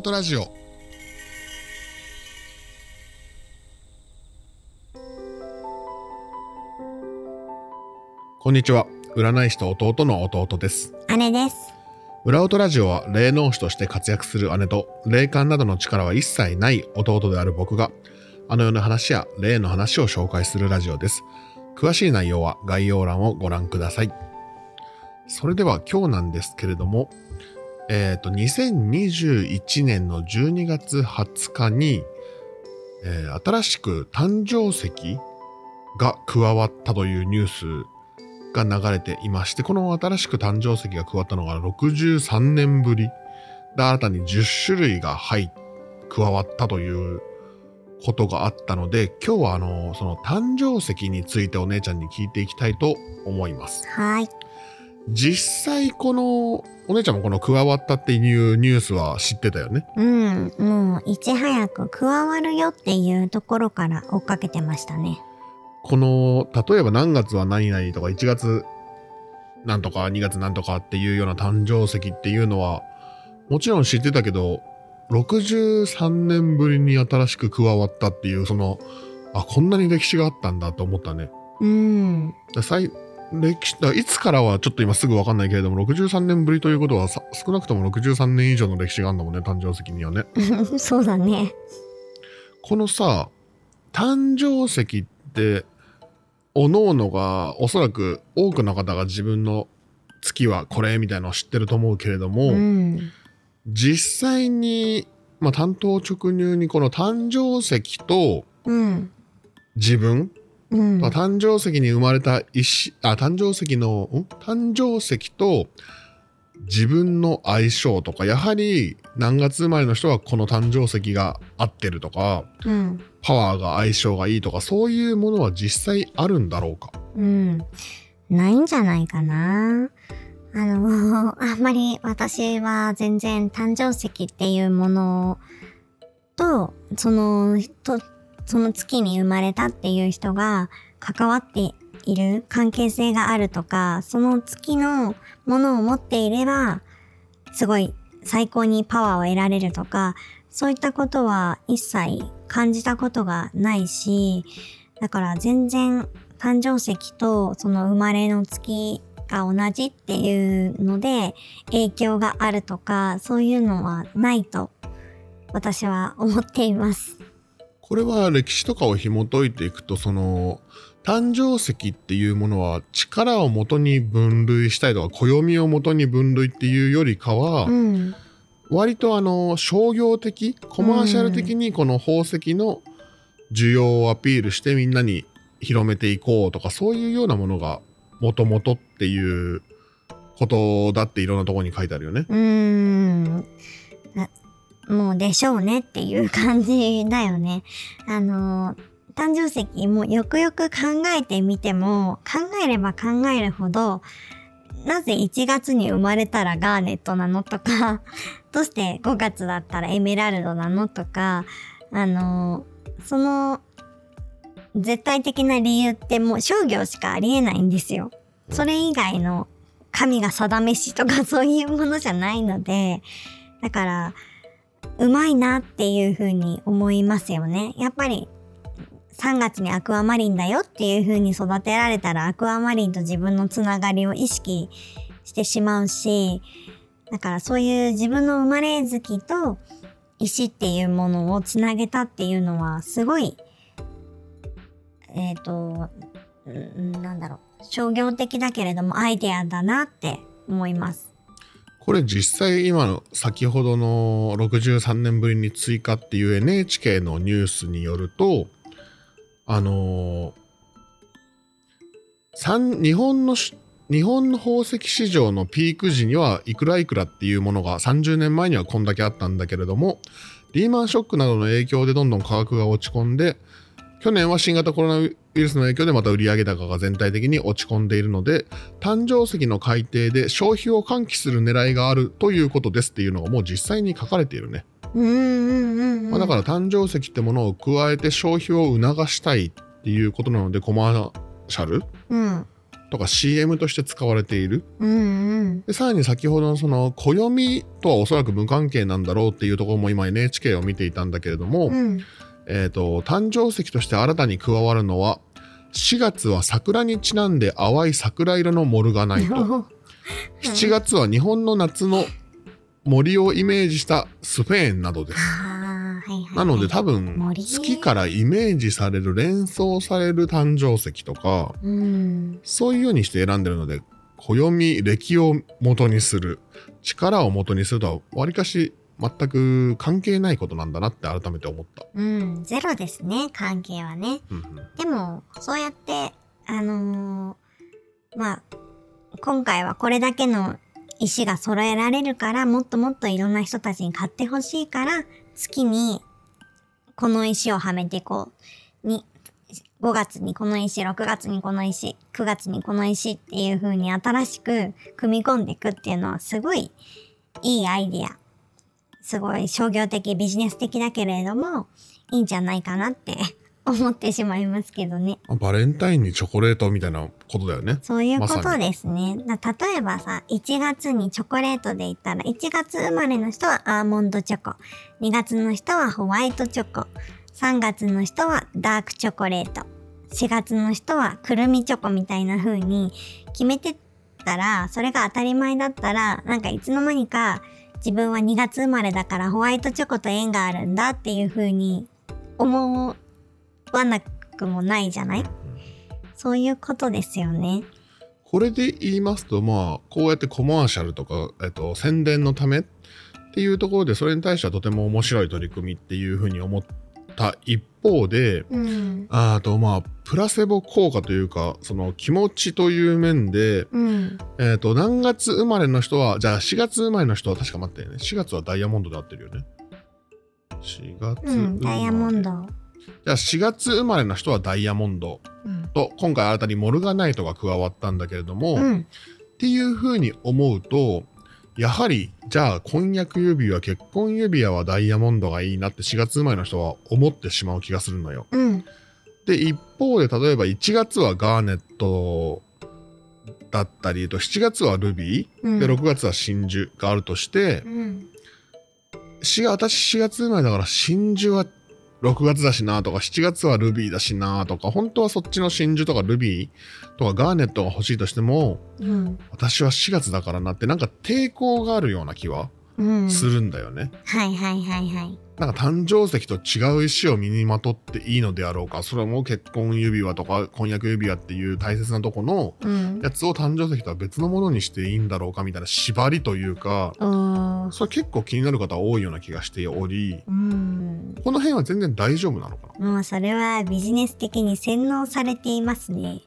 音ラジオ。こんにちは。占い師と弟の弟です。姉です。裏音ラジオは霊能師として活躍する姉と霊感などの力は一切ない弟である僕があの世の話や霊の話を紹介するラジオです。詳しい内容は概要欄をご覧ください。それでは今日なんですけれどもえっ、と2021年の12月20日に、えー新しく誕生石が加わったというニュースが流れていまして、この新しく誕生石が加わったのが63年ぶりで、新たに10種類が入加わったということがあったので、今日はあの、その誕生石についてお姉ちゃんに聞いていきたいと思います。はい。実際この、お姉ちゃんもこの加わったっていうニュースは知ってたよね？うん、もういち早く加わるよっていうところから追っかけてましたね。この、例えば何月は何々とか1月なんとか2月なんとかっていうような誕生石っていうのは、もちろん知ってたけど、63年ぶりに新しく加わったっていう、その、あ、こんなに歴史があったんだと思ったね。うん。歴史だいつからはちょっと今すぐわかんないけれども、63年ぶりということはさ少なくとも63年以上の歴史があるんだもんね、誕生石にはね。そうだね。このさ誕生石っておのおのがおそらく多くの方が自分の月はこれみたいなのを知ってると思うけれども、うん。実際に、まあ、担当直入にこの誕生石とうん。自分、うんまあ、。誕生石に生まれた石あ誕生石のん？誕生石と自分の相性とかやはり何月生まれの人はこの誕生石が合ってるとかうん。パワーが相性がいいとかそういうものは実際あるんだろうか？うん。ないんじゃないかな。あの、あんまり私は全然誕生石っていうものと、その人、その月に生まれたっていう人が関わっている関係性があるとか、その月のものを持っていれば、すごい最高にパワーを得られるとか、そういったことは一切感じたことがないし、だから全然誕生石とその生まれの月が同じっていうので影響があるとかそういうのはないと私は思っています。これは歴史とかを紐解いていくとその誕生石っていうものは力をもとに分類したいとか暦をもとに分類っていうよりかは、うん。割とあの商業的コマーシャル的にこの宝石の需要をアピールしてみんなに広めていこうとかそういうようなものがもともとっていうことだっていろんなところに書いてあるよね。うーん。もうでしょうねっていう感じだよね。あの、誕生石もよくよく考えてみても、考えれば考えるほど、なぜ1月に生まれたらガーネットなのとか、どうして5月だったらエメラルドなのとか、あの、その、絶対的な理由ってもう商業しかありえないんですよ。それ以外の神が定めしとかそういうものじゃないので、だから、うまいなっていうふうに思いますよね。やっぱり、3月にアクアマリンだよっていうふうに育てられたら、アクアマリンと自分のつながりを意識してしまうし、だからそういう自分の生まれ月と石っていうものをつなげたっていうのは、すごい、えっ、と、んなんだろう、商業的だけれどもアイデアだなって思います。これ実際今の先ほどの63年ぶりに追加っていう NHK のニュースによるとあのー日本の日本の宝石市場のピーク時にはいくらいくらっていうものが30年前にはこんだけあったんだけれどもリーマンショックなどの影響でどんどん価格が落ち込んで去年は新型コロナウイルスの影響でまた売上高が全体的に落ち込んでいるので誕生石の改定で消費を喚起する狙いがあるということですっていうのがもう実際に書かれているね、うんうんうんうん。まあ、だから誕生石ってものを加えて消費を促したいっていうことなのでコマーシャルうん。とか CM として使われている。うんうん。でさらに先ほどのその暦とはおそらく無関係なんだろうっていうところも今 NHK を見ていたんだけれども、うん。えっ、と、誕生石として新たに加わるのは、4月は桜にちなんで淡い桜色のモルガナイト。7月は日本の夏の森をイメージしたスフェーンなどです。ああ、はいはい。なので多分月からイメージされる連想される誕生石とかうん。そういうようにして選んでるので暦暦を元にする力を元にするとはわりかし全く関係ないことなんだなって改めて思った。うん。ゼロですね、関係はね。うんうんでも、そうやって、あのーまあ、今回はこれだけの石が揃えられるから、もっともっといろんな人たちに買ってほしいから、月にこの石をはめていこう。に、5月にこの石、6月にこの石、9月にこの石っていう風に新しく組み込んでいくっていうのはすごいいいアイディア。すごい商業的、ビジネス的だけれども、いいんじゃないかなって 思ってしまいますけどね。バレンタインにチョコレートみたいなことだよね。そういうことですね。な例えばさ、1月にチョコレートで言ったら、1月生まれの人はアーモンドチョコ、2月の人はホワイトチョコ、3月の人はダークチョコレート、4月の人はくるみチョコみたいな風に決めてたら、それが当たり前だったら、なんかいつの間にか自分は2月生まれだからホワイトチョコと縁があるんだっていう風に思わなくもないじゃない？そういうことですよね。これで言いますと、まあ、こうやってコマーシャルとか、えっと、宣伝のためっていうところで、それに対してはとても面白い取り組みっていうふうに思った一方で、うん。あとまあ、プラセボ効果というか、その気持ちという面で、うん。えっ、と、何月生まれの人は、じゃあ4月生まれの人は確か待ってね。4月はダイヤモンドで合ってるよね。4月生まれ。うん。ダイヤモンド。じゃあ4月生まれの人はダイヤモンドうん。と、今回新たにモルガナイトが加わったんだけれども、うん。っていうふうに思うと、やはり、じゃあ婚約指輪、結婚指輪はダイヤモンドがいいなって4月生まれの人は思ってしまう気がするのよ。うん。で、一方で例えば1月はガーネットだったりと、7月はルビー、うん。で、6月は真珠があるとしてう、ん。4私4月生まれだから真珠は6月だしなとか、7月はルビーだしなとか、本当はそっちの真珠とかルビーとかガーネットが欲しいとしても、うん。私は4月だからなってなんか抵抗があるような気はうん。するんだよね。はいはいはいはい。なんか誕生石と違う石を身にまとっていいのであろうか。それも結婚指輪とか婚約指輪っていう大切なとこのうん。やつを誕生石とは別のものにしていいんだろうかみたいな縛りというか、おー。それ結構気になる方多いような気がしており、うん。この辺は全然大丈夫なのかもうそれはビジネス的に洗脳されていますね。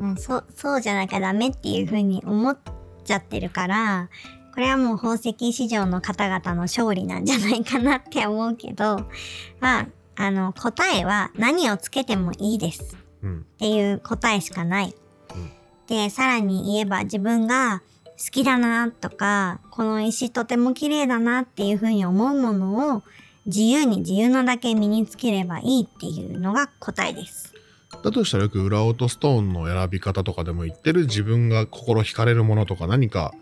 な。もうそ、そうじゃなきゃダメっていう風に思っちゃってるから、これはもう宝石市場の方々の勝利なんじゃないかなって思うけど、まあ、あの、答えは何をつけてもいいです。うん。っていう答えしかない。うんで、さらに言えば自分が好きだなとか、この石とても綺麗だなっていうふうに思うものを自由に自由なだけ身につければいいっていうのが答えです。だとしたらよく裏音ストーンの選び方とかでも言ってる自分が心惹かれるものとか何か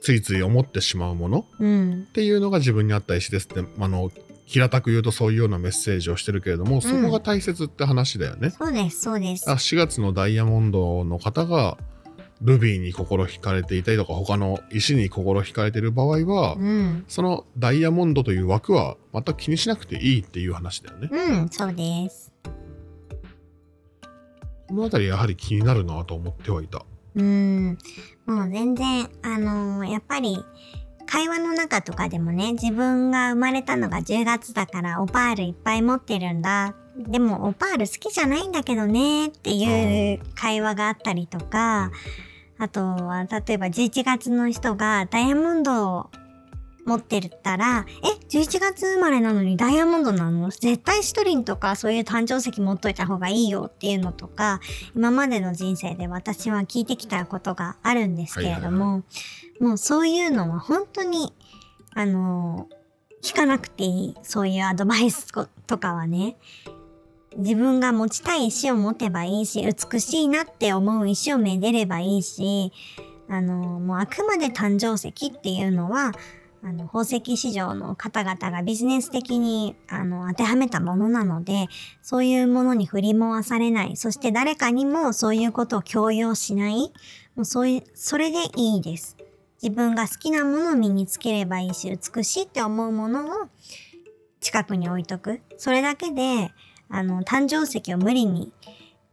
ついつい思ってしまうものうん。っていうのが自分に合った石ですって、あの、平たく言うとそういうようなメッセージをしてるけれども、そこが大切って話だよね。そうです、そうですあ。4月のダイヤモンドの方がルビーに心惹かれていたりとか他の石に心惹かれている場合は、うん。そのダイヤモンドという枠は全く気にしなくていいっていう話だよね。うん、そうです。このあたりやはり気になるなと思ってはいた。うん。もう全然、あのーやっぱり、会話の中とかでもね、自分が生まれたのが10月だからオパールいっぱい持ってるんだ。でもオパール好きじゃないんだけどねっていう会話があったりとか、あとは例えば11月の人がダイヤモンドを持ってたら、え、11月生まれなのにダイヤモンドなの？絶対シトリンとかそういう誕生石持っといた方がいいよっていうのとか、今までの人生で私は聞いてきたことがあるんですけれども、もうそういうのは本当に、あの、聞かなくていい、そういうアドバイスとかはね。自分が持ちたい石を持てばいいし、美しいなって思う石をめでればいいし、あの、もうあくまで誕生石っていうのは、あの、宝石市場の方々がビジネス的に、あの、当てはめたものなので、そういうものに振り回されない。そして誰かにもそういうことを強要しない。もうそういう、それでいいです。自分が好きなものを身につければいいし、美しいって思うものを近くに置いとく。それだけで、あの、誕生石を無理に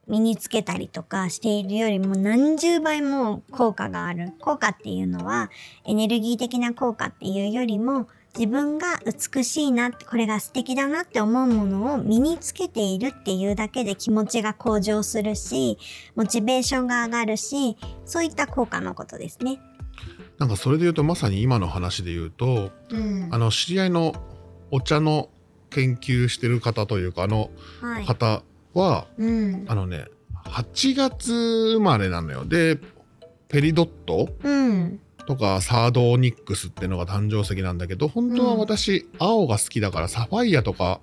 身につけたりとかしているよりも何十倍も効果がある。効果っていうのはエネルギー的な効果っていうよりも自分が美しいな、これが素敵だなって思うものを身につけているっていうだけで気持ちが向上するし、モチベーションが上がるし、そういった効果のことですね。なんかそれで言うとまさに今の話で言うと、うん、あの知り合いのお茶の研究してる方というかあの方は、うん、あのね8月生まれなのよ。でペリドット、うん、とかサードオニックスっていうのが誕生石なんだけど本当は私、青が好きだからサファイアとか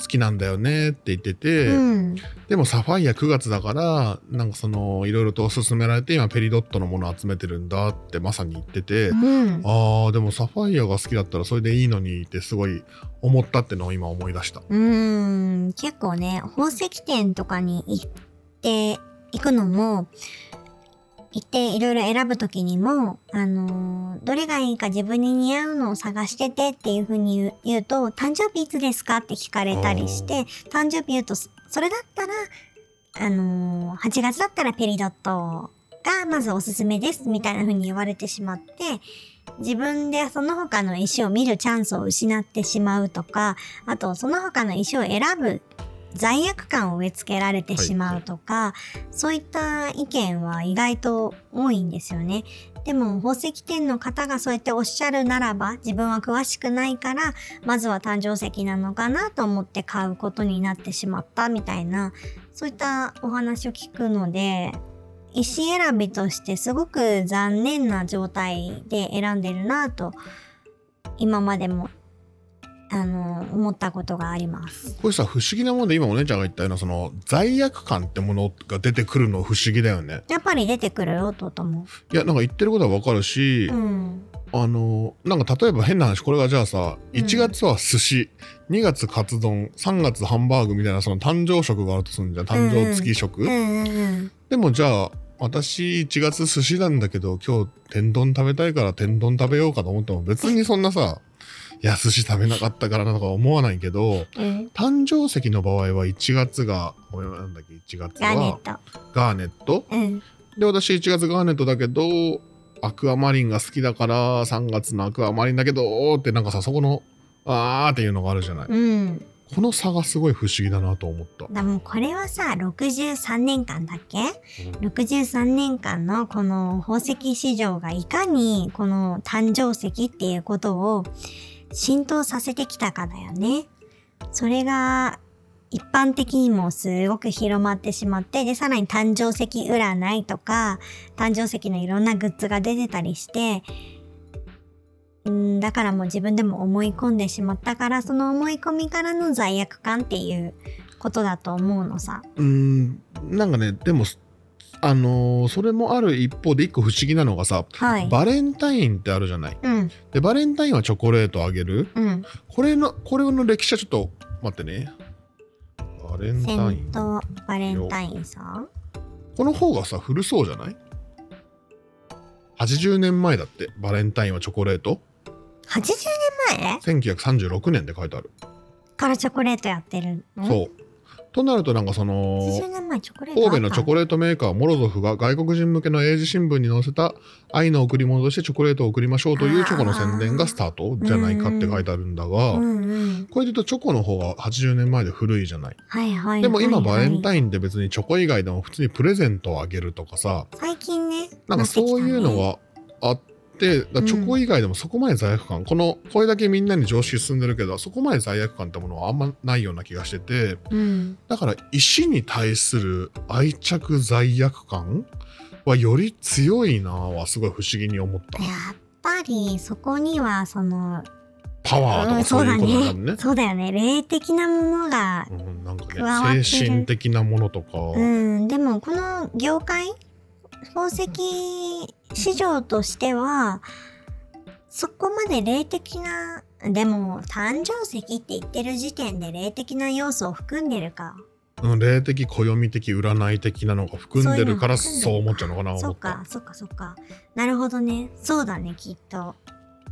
好きなんだよねって言ってて、うん、でもサファイア9月だからなんかそのいろいろと勧められて今ペリドットのものを集めてるんだってまさに言ってて、うん、ああでもサファイアが好きだったらそれでいいのにってすごい思ったってのを今思い出した。うん。結構ね宝石店とかに行って行くのも行っていろいろ選ぶときにも、あのー、どれがいいか自分に似合うのを探しててっていうふうに言うと、誕生日いつですかって聞かれたりして、誕生日言うと、それだったら、あのー、8月だったらペリドットがまずおすすめですみたいなふうに言われてしまって、自分でその他の石を見るチャンスを失ってしまうとか、あとその他の石を選ぶ罪悪感を植え付けられてしまうとか、はい、そういった意見は意外と多いんですよね。でも宝石店の方がそうやっておっしゃるならば自分は詳しくないからまずは誕生石なのかなと思って買うことになってしまったみたいなそういったお話を聞くので石選びとしてすごく残念な状態で選んでるなと今までもあの思ったことがあります。これさ不思議なもんで今お姉ちゃんが言ったようなその罪悪感ってものが出てくるの不思議だよね。やっぱり出てくるよ弟も。いやなんか言ってることはわかるし、うん、あのなんか例えば変な話これがじゃあさ1月は寿司、うん、2月カツ丼3月ハンバーグみたいなその誕生食があるとするんじゃん。誕生月食、うん。うん、でもじゃあ私1月寿司なんだけど今日天丼食べたいから天丼食べようかと思っても別にそんなさいや寿司食べなかったからなとか思わないけど、誕生石の場合は1月がなんだっけ1月はガーネット。ガーネット、うん、で私1月ガーネットだけどアクアマリンが好きだから3月のアクアマリンだけどってなんかさそこのあーっていうのがあるじゃない、うん、この差がすごい不思議だなと思った。でもこれはさ63年間だっけ、うん、63年間のこの宝石市場がいかにこの誕生石っていうことを浸透させてきたかだよね。それが一般的にもすごく広まってしまって、で、さらに誕生石占いとか、誕生石のいろんなグッズが出てたりして、んだからもう自分でも思い込んでしまったから、その思い込みからの罪悪感っていうことだと思うのさ。うん、なんかね、でもあのー、それもある一方で一個不思議なのがさ、はい、バレンタインってあるじゃない、うん、でバレンタインはチョコレートあげる、うん、これのこれの歴史はちょっと待ってね。バレンタイン。バレンタインさこの方がさ古そうじゃない？80年前だってバレンタインはチョコレート。80年前 ?1936 年で書いてある。からチョコレートやってるそうとなるとなんかその神戸のチョコレートメーカーモロゾフが外国人向けの英字新聞に載せた愛の贈り物としてチョコレートを送りましょうというチョコの宣伝がスタートじゃないかって書いてあるんだが、これで言うとチョコの方が80年前で古いじゃない。はいはい、でも今バレンタインで別にチョコ以外でも普通にプレゼントをあげるとかさ最近ねなんかそういうのがあって。でチョコ以外でもそこまで罪悪感、うん、このこれだけみんなに常識進んでるけどそこまで罪悪感ってものはあんまないような気がしてて、うん、だから石に対する愛着罪悪感はより強いなはすごい不思議に思った。やっぱりそこにはそのパワーとうんかそういうことだもんね。ね。そうだよね。霊的なものが。うん、なんかね、る精神的なものとか、うん。でも、この業界、宝石市場としては、そこまで霊的な、でも、誕生石って言ってる時点で霊的な要素を含んでるか。うん霊的、暦的、占い的なのが含んでるからそう思っちゃうのかな、そっか、。そっか、そっか。なるほどね。そうだね、きっと。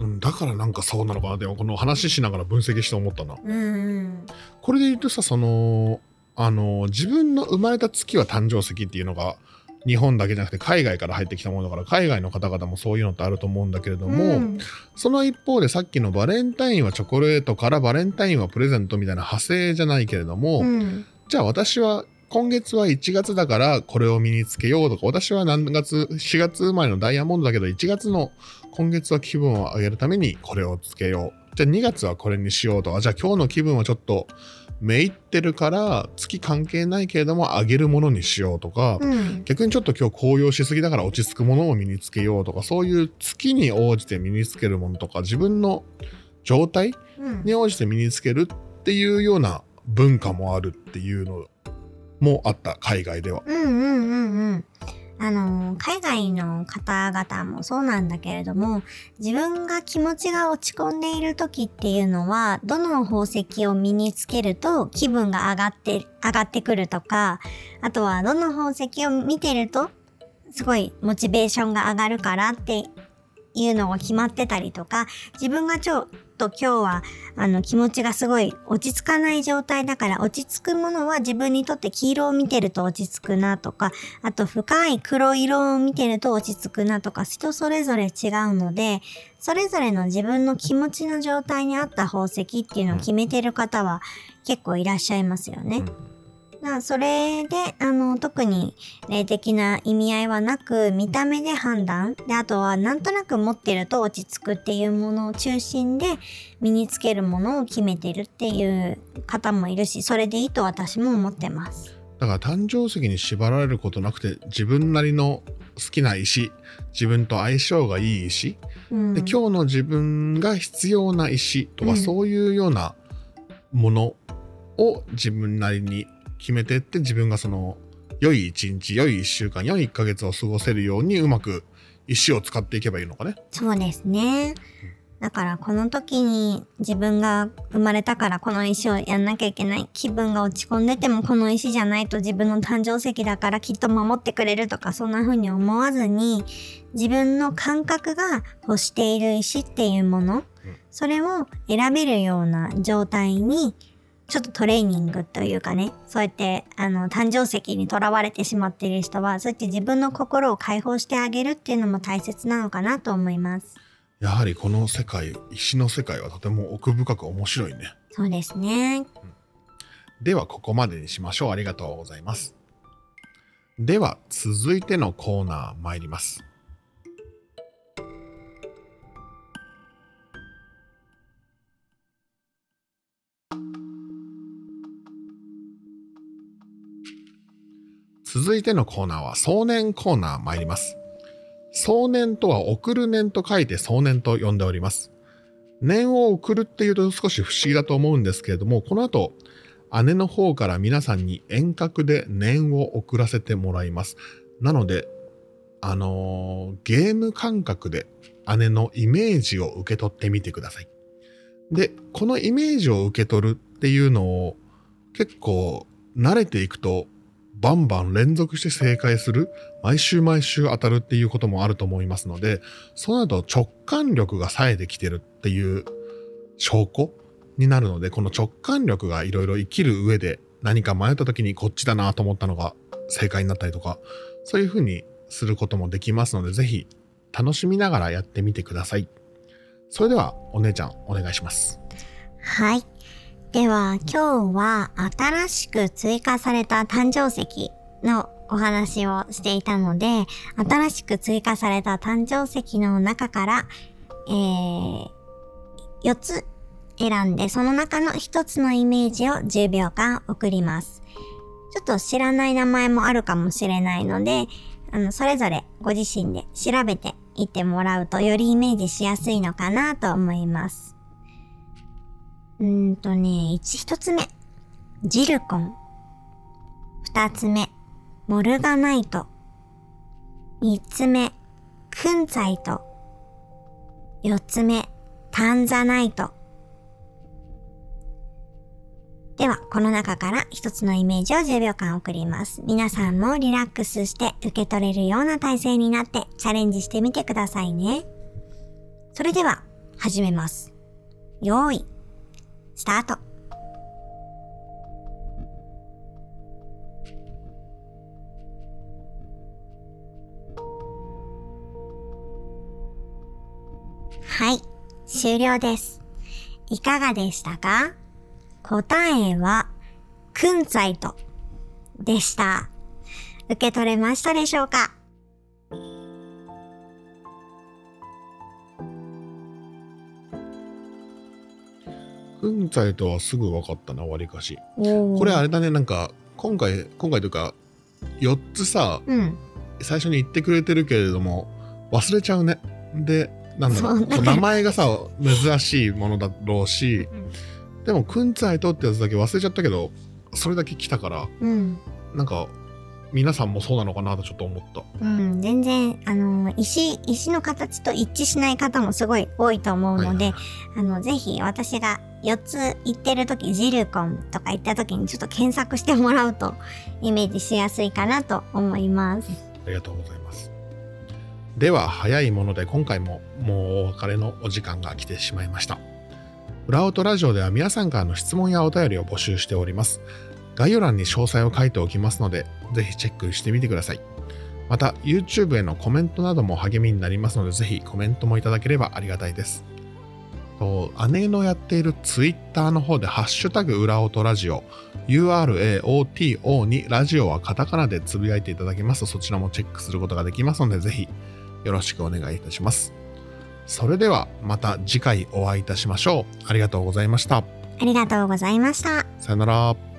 うん、だからなんかそうなのかな。でもこの話しながら分析して思ったな。うんうん。これで言うとさ、その、あの、自分の生まれた月は誕生石っていうのが、日本だけじゃなくて海外から入ってきたものだから海外の方々もそういうのってあると思うんだけれども、うんその一方でさっきのバレンタインはチョコレートからバレンタインはプレゼントみたいな派生じゃないけれども、うん。じゃあ私は今月は1月だからこれを身につけようとか私は何月4月生まれのダイヤモンドだけど1月の今月は気分を上げるためにこれをつけようじゃあ2月はこれにしようとかじゃあ今日の気分はちょっとめいってるから月関係ないけれども上げるものにしようとか、うん。逆にちょっと今日高揚しすぎだから落ち着くものを身につけようとかそういう月に応じて身につけるものとか自分の状態うん。に応じて身につけるっていうような文化もあるっていうのもあった海外では。うんうんうんうん。あの、海外の方々もそうなんだけれども、自分が気持ちが落ち込んでいる時っていうのは、どの宝石を身につけると気分が上がって、上がってくるとか、あとはどの宝石を見てると、すごいモチベーションが上がるからっていうのが決まってたりとか、自分がちょっと今日はあの気持ちがすごい落ち着かない状態だから落ち着くものは自分にとって黄色を見てると落ち着くなとか、あと深い黒色を見てると落ち着くなとか人それぞれ違うので、それぞれの自分の気持ちの状態に合った宝石っていうのを決めてる方は結構いらっしゃいますよね。だからそれで、あの、特に霊的な意味合いはなく、見た目で判断。で、あとはなんとなく持ってると落ち着くっていうものを中心で身につけるものを決めてるっていう方もいるし、それでいいと私も思ってます。だから誕生石に縛られることなくて自分なりの好きな石自分と相性がいい石、うん。で今日の自分が必要な石とか、うんそういうようなものを自分なりに決めてって自分がその良い一日良い一週間良い一ヶ月を過ごせるようにうまく石を使っていけばいいのかね。そうですね。だからこの時に自分が生まれたからこの石をやんなきゃいけない。気分が落ち込んでてもこの石じゃないと自分の誕生石だからきっと守ってくれるとかそんな風に思わずに自分の感覚が欲している石っていうもの、それを選べるような状態にちょっとトレーニングというかね、そうやって、あの、誕生石にとらわれてしまっている人は、そうやって自分の心を解放してあげるっていうのも大切なのかなと思います。やはりこの世界石の世界はとても奥深く面白いね。そうですね。ではここまでにしましょう。ありがとうございます。では続いてのコーナー参ります。続いてのコーナーは送年コーナー参ります。送年とは送る年と書いて送年と呼んでおります。念を送るっていうと少し不思議だと思うんですけれども、この後、姉の方から皆さんに遠隔で念を送らせてもらいます。なので、あのーゲーム感覚で姉のイメージを受け取ってみてください。で、このイメージを受け取るっていうのを結構慣れていくとバンバン連続して正解する、毎週毎週当たるっていうこともあると思いますので、そうなると直感力が冴えてきてるっていう証拠になるので、この直感力がいろいろ生きる上で何か迷った時にこっちだなと思ったのが正解になったりとか、そういうふうにすることもできますので、ぜひ楽しみながらやってみてください。それではお姉ちゃんお願いします。はい。では今日は新しく追加された誕生石のお話をしていたので、新しく追加された誕生石の中から、えー、4つ選んで、その中の1つのイメージを10秒間送ります。ちょっと知らない名前もあるかもしれないので、あの、それぞれご自身で調べていってもらうとよりイメージしやすいのかなと思います。うーんとね、一一つ目、ジルコン。二つ目、モルガナイト。三つ目、クンツァイト。四つ目、タンザナイト。では、この中から一つのイメージを10秒間送ります。皆さんもリラックスして受け取れるような体勢になってチャレンジしてみてくださいね。それでは、始めます。用意、スタート。はい、終了です。いかがでしたか？答えは、クンツァイトでした。受け取れましたでしょうか？クンツァイとはすぐ分かったな、わりかし。ここれあれだね、なんか、今回、今回というか、4つさ、うん。最初に言ってくれてるけれども、忘れちゃうね。で、なんだろう、名前がさ、珍しいものだろうし、でも、クンツァイトってやつだけ忘れちゃったけど、それだけ来たから、うん。なんか、皆さんもそうなのかなとちょっと思った。うん。全然、あの、石、石の形と一致しない方もすごい多いと思うので、はいあの、ぜひ私が4つ言ってる時ジルコンとか言った時にちょっと検索してもらうとイメージしやすいかなと思います。ありがとうございます。では、早いもので今回ももうお別れのお時間が来てしまいました。裏音ラジオでは皆さんからの質問やお便りを募集しております。概要欄に詳細を書いておきますので、ぜひチェックしてみてください。また、YouTube へのコメントなども励みになりますので、ぜひコメントもいただければありがたいです。と姉のやっている Twitter の方で、ハッシュタグ裏音ラジオ、URAOTO にラジオはカタカナでつぶやいていただけますと、そちらもチェックすることができますので、ぜひよろしくお願いいたします。それではまた次回お会いいたしましょう。ありがとうございました。ありがとうございました。さよなら。